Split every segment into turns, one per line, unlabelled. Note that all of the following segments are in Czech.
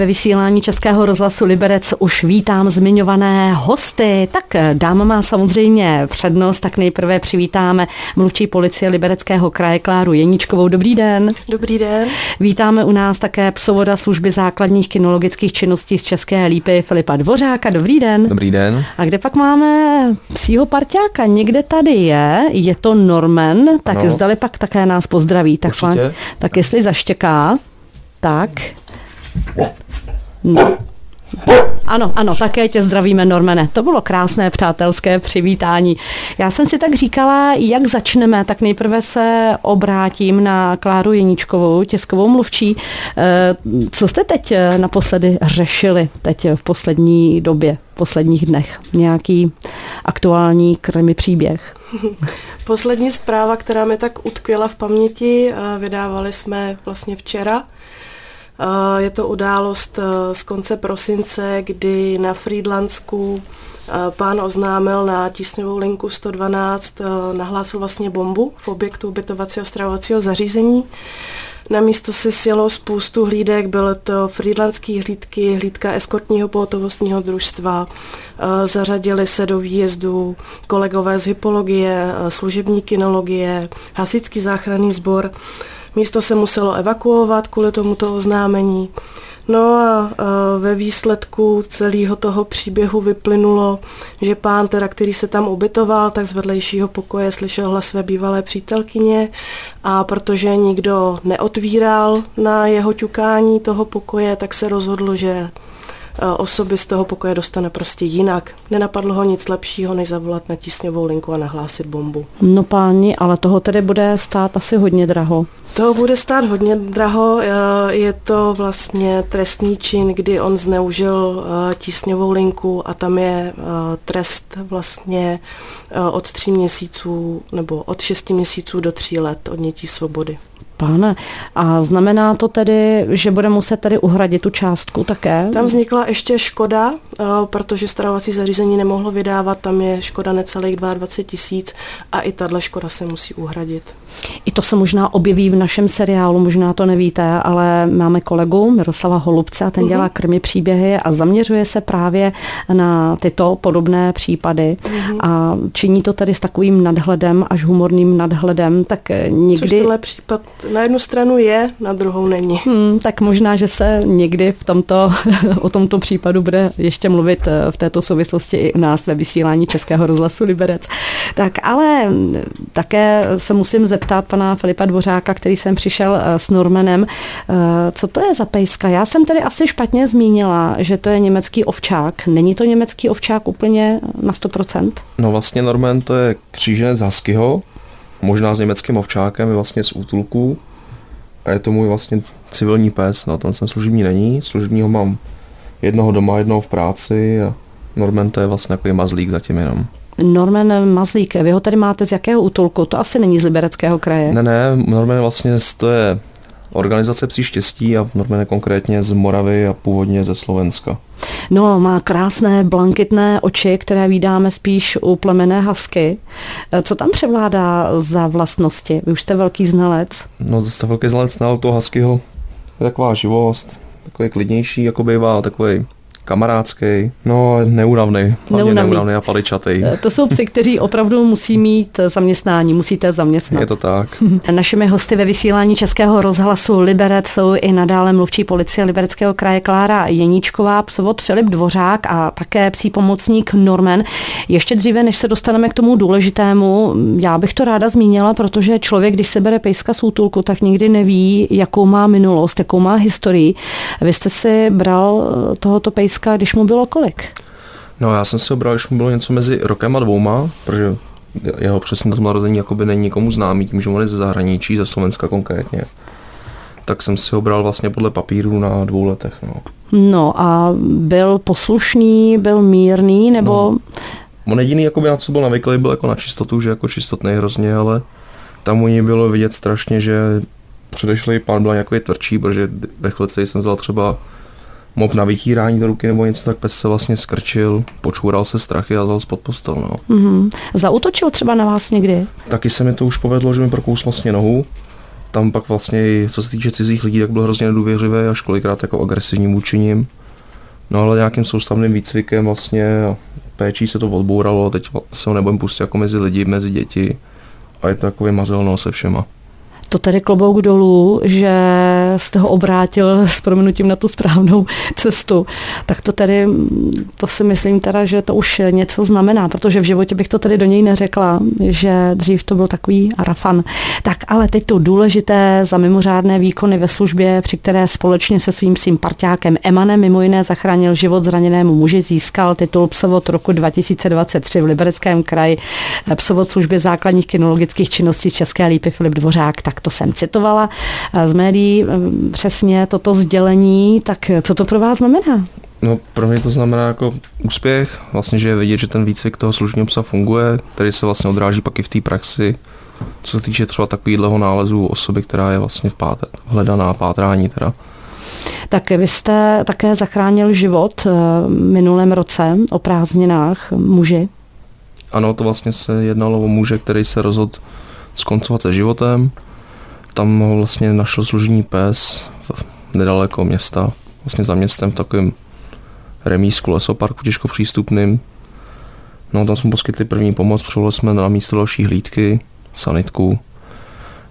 Ve vysílání Českého rozhlasu Liberec už vítám zmiňované hosty. Tak dáma má samozřejmě přednost, tak nejprve přivítáme mluvčí policie Libereckého kraje Kláru Jeníčkovou. Dobrý den.
Dobrý den.
Vítáme u nás také psovoda služby základních kinologických činností z České lípy Filipa Dvořáka. Dobrý den.
Dobrý den.
A kde pak máme psího parťáka? Někde tady je, je to Norman, tak ano. zdali pak také nás pozdraví. Tak, svá, tak jestli zaštěká, tak... No. Ano, ano, také tě zdravíme, Normene. To bylo krásné přátelské přivítání. Já jsem si tak říkala, jak začneme, tak nejprve se obrátím na Kláru Jeníčkovou, těskovou mluvčí. Eh, co jste teď eh, naposledy řešili, teď v poslední době, v posledních dnech? Nějaký aktuální krimi příběh?
Poslední zpráva, která mi tak utkvěla v paměti, eh, vydávali jsme vlastně včera, je to událost eh, z konce prosince, kdy na Friedlandsku eh, pán oznámil na tísňovou linku 112, nahlásil vlastně bombu v objektu ubytovacího stravovacího zařízení. Na místo se sjelo spoustu hlídek, byly to frýdlandské hlídky, hlídka eskortního pohotovostního družstva, zařadili se do výjezdu kolegové z hypologie, služební kinologie, hasičský záchranný sbor. Místo se muselo evakuovat kvůli tomuto oznámení. No a ve výsledku celého toho příběhu vyplynulo, že pán, teda, který se tam ubytoval, tak z vedlejšího pokoje slyšel hlas své bývalé přítelkyně a protože nikdo neotvíral na jeho ťukání toho pokoje, tak se rozhodl, že osoby z toho pokoje dostane prostě jinak. Nenapadlo ho nic lepšího, než zavolat na tísňovou linku a nahlásit bombu.
No páni, ale toho tedy bude stát asi hodně draho.
To bude stát hodně draho. Eh, je to vlastně trestný čin, kdy on zneužil eh, tísňovou linku a tam je eh, trest vlastně od tří měsíců nebo od šesti měsíců do tří let odnětí svobody.
Pane, a znamená to tedy, že bude muset tedy uhradit tu částku také?
Tam vznikla ještě škoda, protože stravovací zařízení nemohlo vydávat, tam je škoda necelých 22 tisíc a i tahle škoda se musí uhradit.
I to se možná objeví v našem seriálu, možná to nevíte, ale máme kolegu Miroslava Holubce a ten uh-huh. dělá krmy příběhy a zaměřuje se právě na tyto podobné případy uh-huh. a činí to tedy s takovým nadhledem, až humorným nadhledem, tak někdy... Což
tenhle případ na jednu stranu je, na druhou není.
Hmm, tak možná, že se někdy v tomto, o tomto případu bude ještě mluvit eh, v této souvislosti i u nás ve vysílání Českého rozhlasu Liberec. Tak ale také se musím zeptat, zeptat pana Filipa Dvořáka, který jsem přišel eh, s Normanem, eh, co to je za pejska? Já jsem tedy asi špatně zmínila, že to je německý ovčák. Není to německý ovčák úplně na 100%?
No vlastně Norman to je kříženec Huskyho, možná s německým ovčákem, je vlastně z útulku a je to můj vlastně civilní pes, no ten jsem služební není, služebního mám jednoho doma, jednoho v práci a Norman to je vlastně takový mazlík zatím jenom.
Norman Mazlík, vy ho tady máte z jakého útulku? To asi není z Libereckého kraje.
Ne, ne, Norman vlastně to je organizace Psí štěstí a Norman konkrétně z Moravy a původně ze Slovenska.
No, má krásné blankitné oči, které vydáme spíš u plemené hasky. Co tam převládá za vlastnosti? Vy už jste velký znalec.
No, jste velký znalec na toho haskyho. Taková živost, takový klidnější, jako bývá, takový kamarádský, no neúnavný, hlavně neúnavný a paličatý.
Eh, to jsou psi, kteří opravdu musí mít zaměstnání, musíte zaměstnat.
Je to tak.
Našimi hosty ve vysílání Českého rozhlasu Liberec jsou i nadále mluvčí policie Libereckého kraje Klára Jeníčková, psovod Filip Dvořák a také psí pomocník Norman. Ještě dříve, než se dostaneme k tomu důležitému, já bych to ráda zmínila, protože člověk, když se bere pejska z útulku, tak nikdy neví, jakou má minulost, jakou má historii. Vy jste si bral tohoto pejska Ruska, když mu bylo kolik?
No já jsem si ho bral, když mu bylo něco mezi rokem a dvouma, protože jeho přesně to narození jakoby není nikomu známý, tím, že on je ze zahraničí, ze Slovenska konkrétně. Tak jsem si ho bral vlastně podle papíru na dvou letech. No,
no a byl poslušný, byl mírný, nebo... No,
on jediný, jakoby, na co byl navyklý, byl jako na čistotu, že jako čistotný hrozně, ale tam u ní bylo vidět strašně, že předešlý pán byl nějaký tvrdší, protože ve chvíli jsem vzal třeba mop na vytírání do ruky nebo něco, tak pes se vlastně skrčil, počůral se strachy a zal pod postel. No.
Mm-hmm. Zautočil třeba na vás někdy?
Taky se mi to už povedlo, že mi prokous vlastně nohu, tam pak vlastně, co se týče cizích lidí, tak byl hrozně nedůvěřivý až kolikrát jako agresivním účiním. No ale nějakým soustavným výcvikem vlastně péčí se to odbouralo, teď se ho nebudem pustit jako mezi lidi, mezi děti a je to jako vymazelno se všema.
To tedy klobouk dolů, že jste ho obrátil s prominutím na tu správnou cestu. Tak to tedy, to si myslím teda, že to už něco znamená, protože v životě bych to tedy do něj neřekla, že dřív to byl takový arafan. Tak ale teď to důležité za mimořádné výkony ve službě, při které společně se svým sympatiákem Emanem mimo jiné zachránil život zraněnému muži, získal titul psovod roku 2023 v Libereckém kraji, psovod služby základních kinologických činností České lípy Filip Dvořák. Tak to jsem citovala z médií přesně toto sdělení, tak co to pro vás znamená?
No, pro mě to znamená jako úspěch, vlastně, že je vidět, že ten výcvik toho služního psa funguje, který se vlastně odráží pak i v té praxi, co se týče třeba takového nálezu osoby, která je vlastně v páté, hledaná pátrání teda.
Tak vy jste také zachránil život minulém roce o prázdninách muži.
Ano, to vlastně se jednalo o muže, který se rozhodl skoncovat se životem tam ho vlastně našel služební pes nedaleko města, vlastně za městem v takovém remísku lesoparku těžko přístupným. No tam jsme poskytli první pomoc, přivolili jsme na místo další hlídky, sanitku.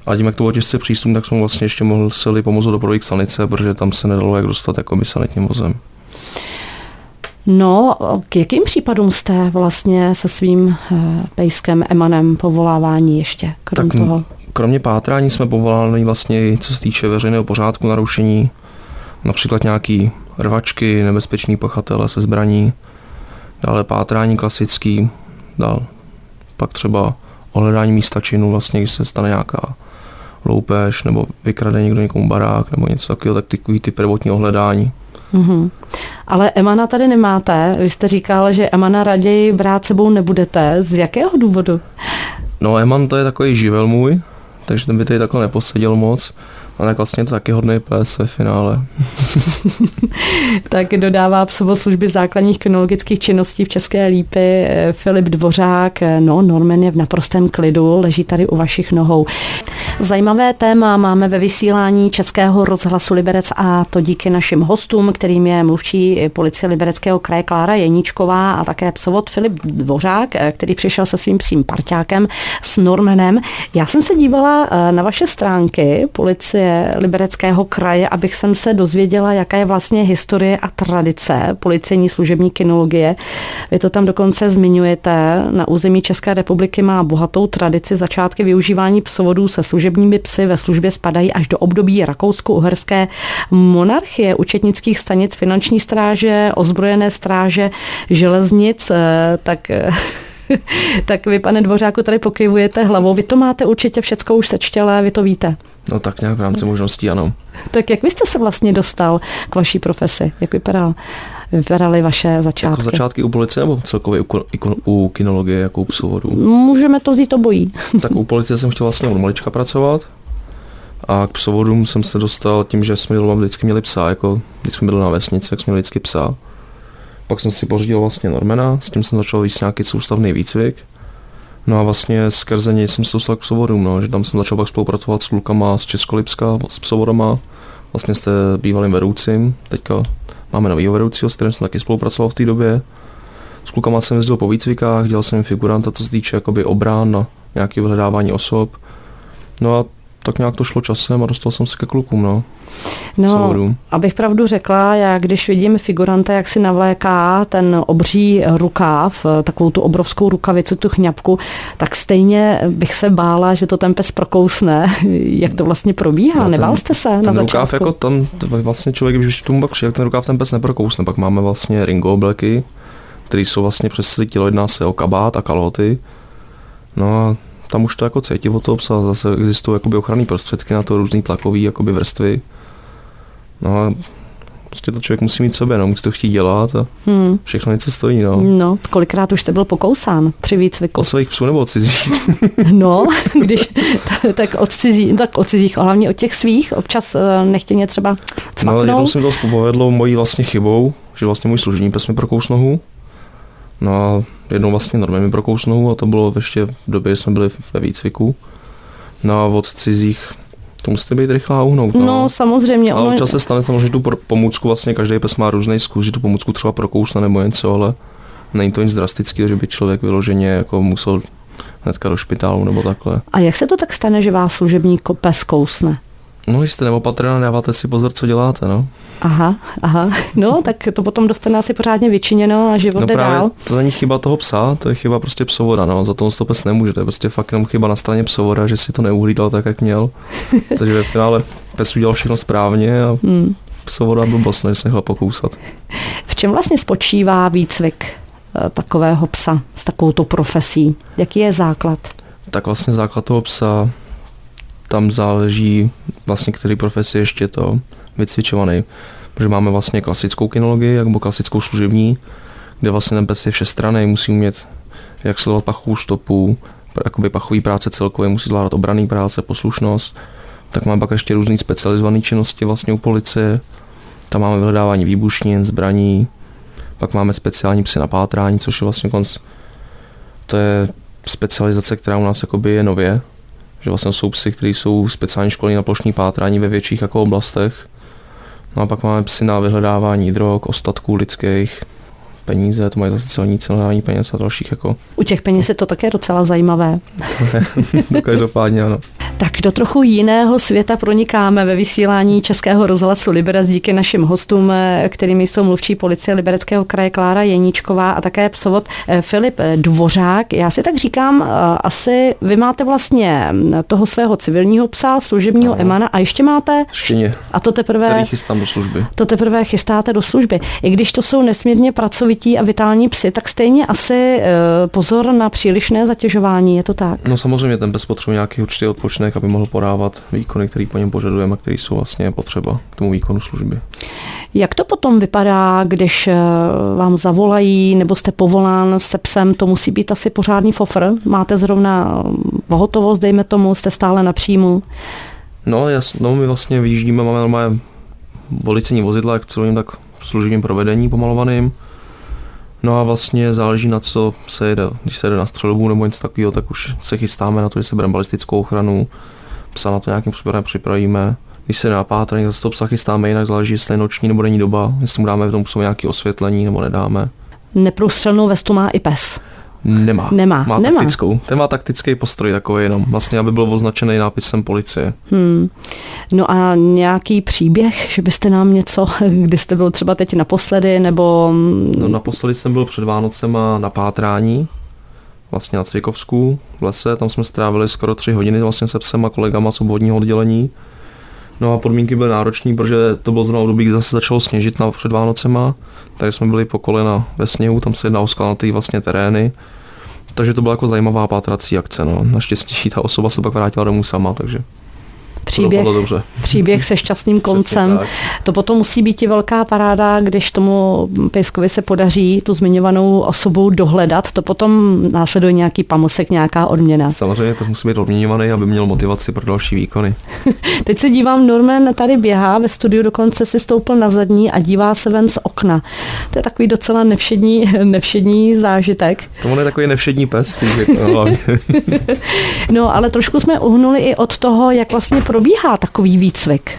A tím, jak to bylo těžce přístup, tak jsme vlastně ještě mohli pomoct do k sanice, protože tam se nedalo jak dostat by sanitním vozem.
No, k jakým případům jste vlastně se svým eh, pejskem Emanem povolávání ještě, krom tak toho?
Kromě pátrání jsme povoláni vlastně, co se týče veřejného pořádku narušení, například nějaký rvačky, nebezpečný pachatele se zbraní, dále pátrání klasický, dál pak třeba ohledání místa činu, vlastně, když se stane nějaká loupež nebo vykrade někdo někomu barák nebo něco takového, tak takový ty prvotní ohledání. Mm-hmm.
Ale Emana tady nemáte. Vy jste říkal, že Emana raději brát sebou nebudete. Z jakého důvodu?
No Eman to je takový živel můj, takže ten by tady takhle neposeděl moc. A tak vlastně to taky hodný pes ve finále.
tak dodává psovo služby základních kinologických činností v České lípy eh, Filip Dvořák. No, Norman je v naprostém klidu, leží tady u vašich nohou. Zajímavé téma máme ve vysílání Českého rozhlasu Liberec a to díky našim hostům, kterým je mluvčí policie Libereckého kraje Klára Jeníčková a také psovod Filip Dvořák, eh, který přišel se svým psím parťákem s Normanem. Já jsem se dívala eh, na vaše stránky policie Libereckého kraje, abych jsem se dozvěděla, jaká je vlastně historie a tradice policejní služební kinologie. Vy to tam dokonce zmiňujete. Na území České republiky má bohatou tradici začátky využívání psovodů se služební služebními psy ve službě spadají až do období rakousko-uherské monarchie, účetnických stanic, finanční stráže, ozbrojené stráže, železnic, eh, tak eh, tak vy, pane Dvořáku, tady pokyvujete hlavou. Vy to máte určitě všecko už sečtělé, vy to víte.
No tak nějak v rámci možností, ano.
Tak jak vy jste se vlastně dostal k vaší profesi? Jak vypadal? vypadaly vaše začátky? Jako
začátky u policie nebo celkově u, u, u kinologie jako u psovodu?
Můžeme to zít obojí.
tak u policie jsem chtěl vlastně od malička pracovat a k psovodům jsem se dostal tím, že jsme doma vždycky měli psa, jako když jsme byli na vesnici, tak jsme měli vždycky psa. Pak jsem si pořídil vlastně Normana, s tím jsem začal víc nějaký soustavný výcvik. No a vlastně skrze něj jsem se dostal k psovodům, no, že tam jsem začal pak spolupracovat s klukama z Českolipska, s psovodama, vlastně jste bývalým vedoucím, teďka Máme nový vedoucího, s kterým jsem taky spolupracoval v té době. S klukama jsem jezdil po výcvikách, dělal jsem figuranta, co se týče jakoby obrán na nějaké vyhledávání osob. No a tak nějak to šlo časem a dostal jsem se ke klukům, no.
No, abych pravdu řekla, já když vidím figuranta, jak si navléká ten obří rukáv, takovou tu obrovskou rukavicu, tu chňapku, tak stejně bych se bála, že to ten pes prokousne. jak to vlastně probíhá? No, Nebál jste se ten na začátku?
rukáv jako tam, vlastně člověk, když tomu pak přijde, ten rukáv ten pes neprokousne. Pak máme vlastně ringo obleky, které jsou vlastně přes tělo, jedná se o kabát a kalhoty. No a tam už to jako cítí o toho psa, zase existují jakoby ochranné prostředky na to, různé tlakové jakoby vrstvy. No a prostě to člověk musí mít sobě, no, musí to chtít dělat a hmm. všechno něco stojí, no.
No, kolikrát už jste byl pokousán při výcviku?
Od svých psů nebo od cizích?
no, když, tak od cizích, tak od cizích, hlavně od těch svých, občas eh, nechtěně třeba cmaknou.
No, jednou jsem to povedlo mojí vlastně chybou, že vlastně můj služební pes mi prokous nohu. No a jednou vlastně normálně mi prokous nohu a to bylo ještě v době, kdy jsme byli ve výcviku. No a od cizích To musíte být rychlá uhnout.
No, no samozřejmě.
Ale občas se stane samozřejmě tu pomůcku, vlastně každý pes má různý zkus, že tu pomůcku třeba prokousne nebo něco, ale není to nic drastického, že by člověk vyloženě jako musel hnedka do špitálu nebo takhle.
A jak se to tak stane, že vás služební pes kousne?
No, když jste neopatrná, dáváte si pozor, co děláte, no.
Aha, aha. No, tak to potom dostane asi pořádně vyčiněno a život
no,
jde
právě
dál.
To není chyba toho psa, to je chyba prostě psovoda, no. Za to on to pes nemůže, to je prostě fakt jenom chyba na straně psovoda, že si to neuhlídal tak, jak měl. Takže ve finále pes udělal všechno správně a hmm. psovoda byl boss, než se pokousat.
V čem vlastně spočívá výcvik eh, takového psa s takovouto profesí? Jaký je základ?
Tak vlastně základ toho psa tam záleží vlastně, který profesi ještě to vycvičovaný. Protože máme vlastně klasickou kinologii, nebo klasickou služební, kde vlastně ten pes je všestranný, musí umět jak sledovat pachovou stopu, jakoby pachový práce celkově, musí zvládat obraný práce, poslušnost. Tak máme pak ještě různé specializované činnosti vlastně u policie. Tam máme vyhledávání výbušnin, zbraní, pak máme speciální psy na pátrání, což je vlastně konc, to je specializace, která u nás jakoby je nově, že vlastně jsou psy, které jsou speciálně školní na plošní pátrání ve větších jako oblastech. No a pak máme psy na vyhledávání drog, ostatků lidských, peníze, to mají zase celní celání peněz a dalších jako.
U těch peněz je to také docela zajímavé.
To je, každopádně ano.
Tak do trochu jiného světa pronikáme ve vysílání Českého rozhlasu Liberec díky našim hostům, kterými jsou mluvčí policie Libereckého kraje Klára Jeníčková a také psovod eh, Filip Dvořák. Já si tak říkám, eh, asi vy máte vlastně toho svého civilního psa, služebního ano. Emana a ještě máte...
Štěně.
A to teprve...
Který chystám do služby.
To teprve chystáte do služby. I když to jsou nesmírně pracovití a vitální psy, tak stejně asi eh, pozor na přílišné zatěžování, je to tak?
No samozřejmě ten pes potřebuje nějaký určitý odpočinek aby mohl podávat výkony, které po něm požadujeme a které jsou vlastně potřeba k tomu výkonu služby.
Jak to potom vypadá, když eh, vám zavolají nebo jste povolán se psem, to musí být asi pořádný fofr? Máte zrovna hotovost, dejme tomu, jste stále na příjmu?
No, jas, no my vlastně vyjíždíme, máme normálně policejní vozidla, jak celým, tak služebním provedením pomalovaným. No a vlastně záleží na co se jede. Když se jede na střelbu nebo něco takového, tak už se chystáme na to, že se bereme balistickou ochranu, psa na to nějakým způsobem připravíme. Když se napátraní, zase to psa chystáme jinak, záleží, jestli je noční nebo není doba, jestli mu dáme v tom psu nějaké osvětlení nebo nedáme.
Neprůstřelnou vestu má i pes.
Nemá.
Nemá.
Má
Nemá.
taktickou. Ten má taktický postroj takový jenom. Vlastně, aby byl označený nápisem policie.
Hmm. No a nějaký příběh, že byste nám něco, kdy jste byl třeba teď naposledy, nebo...
No naposledy jsem byl před Vánocema na pátrání, vlastně na Cvikovsku v lese, tam jsme strávili skoro tři hodiny vlastně se psem a kolegama z obvodního oddělení. No a podmínky byly náročné, protože to bylo zrovna období, kdy zase začalo sněžit na před Vánocema, takže jsme byli po kolena ve sněhu, tam se jedná o skalnatý vlastně terény. Takže to byla jako zajímavá pátrací akce. No. Naštěstí ta osoba se pak vrátila domů sama, takže
příběh,
dobře.
příběh se šťastným koncem. To potom musí být i velká paráda, když tomu pejskovi se podaří tu zmiňovanou osobu dohledat. To potom následuje nějaký pamosek, nějaká odměna.
Samozřejmě, to musí být odměňovaný, aby měl motivaci pro další výkony.
Teď se dívám, Norman tady běhá ve studiu, dokonce si stoupil na zadní a dívá se ven z okna. To je takový docela nevšední, nevšední zážitek.
To je takový nevšední pes.
no, ale trošku jsme uhnuli i od toho, jak vlastně probíhá takový výcvik?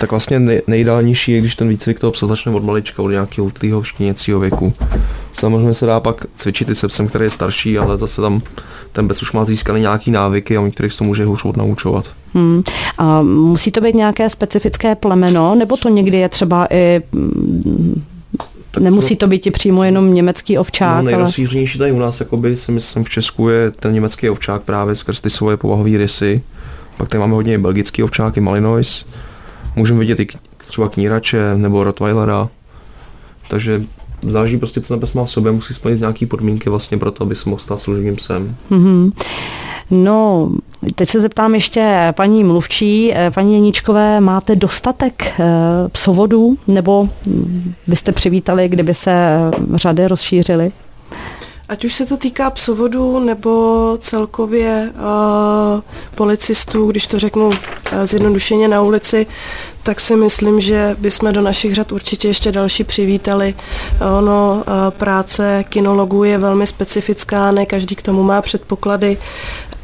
Tak vlastně nej, nejideálnější je, když ten výcvik toho psa začne od malička, od nějakého útlýho štěněcího věku. Samozřejmě se dá pak cvičit i se psem, který je starší, ale zase tam ten pes už má získané nějaký návyky a o některých se může hůř odnaučovat.
Hmm. A musí to být nějaké specifické plemeno, nebo to někdy je třeba i tak Nemusí to být i přímo jenom německý ovčák. No,
nejrozšířenější tady u nás, jakoby, si myslím, v Česku je ten německý ovčák právě skrz ty svoje povahové rysy. Pak tady máme hodně belgický ovčáky, Malinois. Můžeme vidět i třeba knírače nebo Rottweilera. Takže záleží prostě, co ten pes má v sobě, musí splnit nějaké podmínky vlastně pro to, aby se mohl stát služebním psem.
Mm-hmm. No, teď se zeptám ještě paní mluvčí, paní Jeníčkové, máte dostatek eh, psovodů, nebo byste přivítali, kdyby se řady rozšířily?
Ať už se to týká psovodů nebo celkově uh, policistů, když to řeknu uh, zjednodušeně na ulici, tak si myslím, že bychom do našich řad určitě ještě další přivítali. Ono, uh, práce kinologů je velmi specifická, ne každý k tomu má předpoklady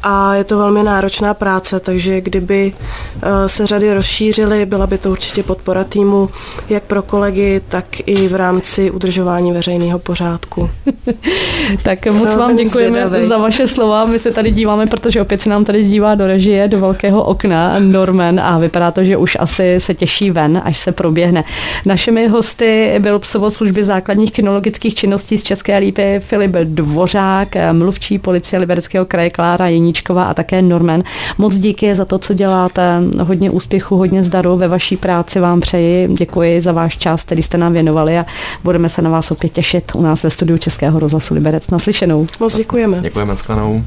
a je to velmi náročná práce, takže kdyby eh, se řady rozšířily, byla by to určitě podpora týmu jak pro kolegy, tak i v rámci udržování veřejného pořádku.
tak moc vám děkujeme zvědavej. za vaše slova. My se tady díváme, protože opět se nám tady dívá do režie, do velkého okna Norman a vypadá to, že už asi se těší ven, až se proběhne. Našimi hosty byl psovod služby základních kinologických činností z České lípy Filip Dvořák, mluvčí policie Libereckého kraje Klára Jeníčková a také Norman. Moc díky za to, co děláte. Hodně úspěchu, hodně zdaru ve vaší práci vám přeji. Děkuji za váš čas, který jste nám věnovali a budeme se na vás opět těšit u nás ve studiu Českého rozhlasu Liberec. Naslyšenou.
Moc děkujeme.
Děkujeme, sklanou.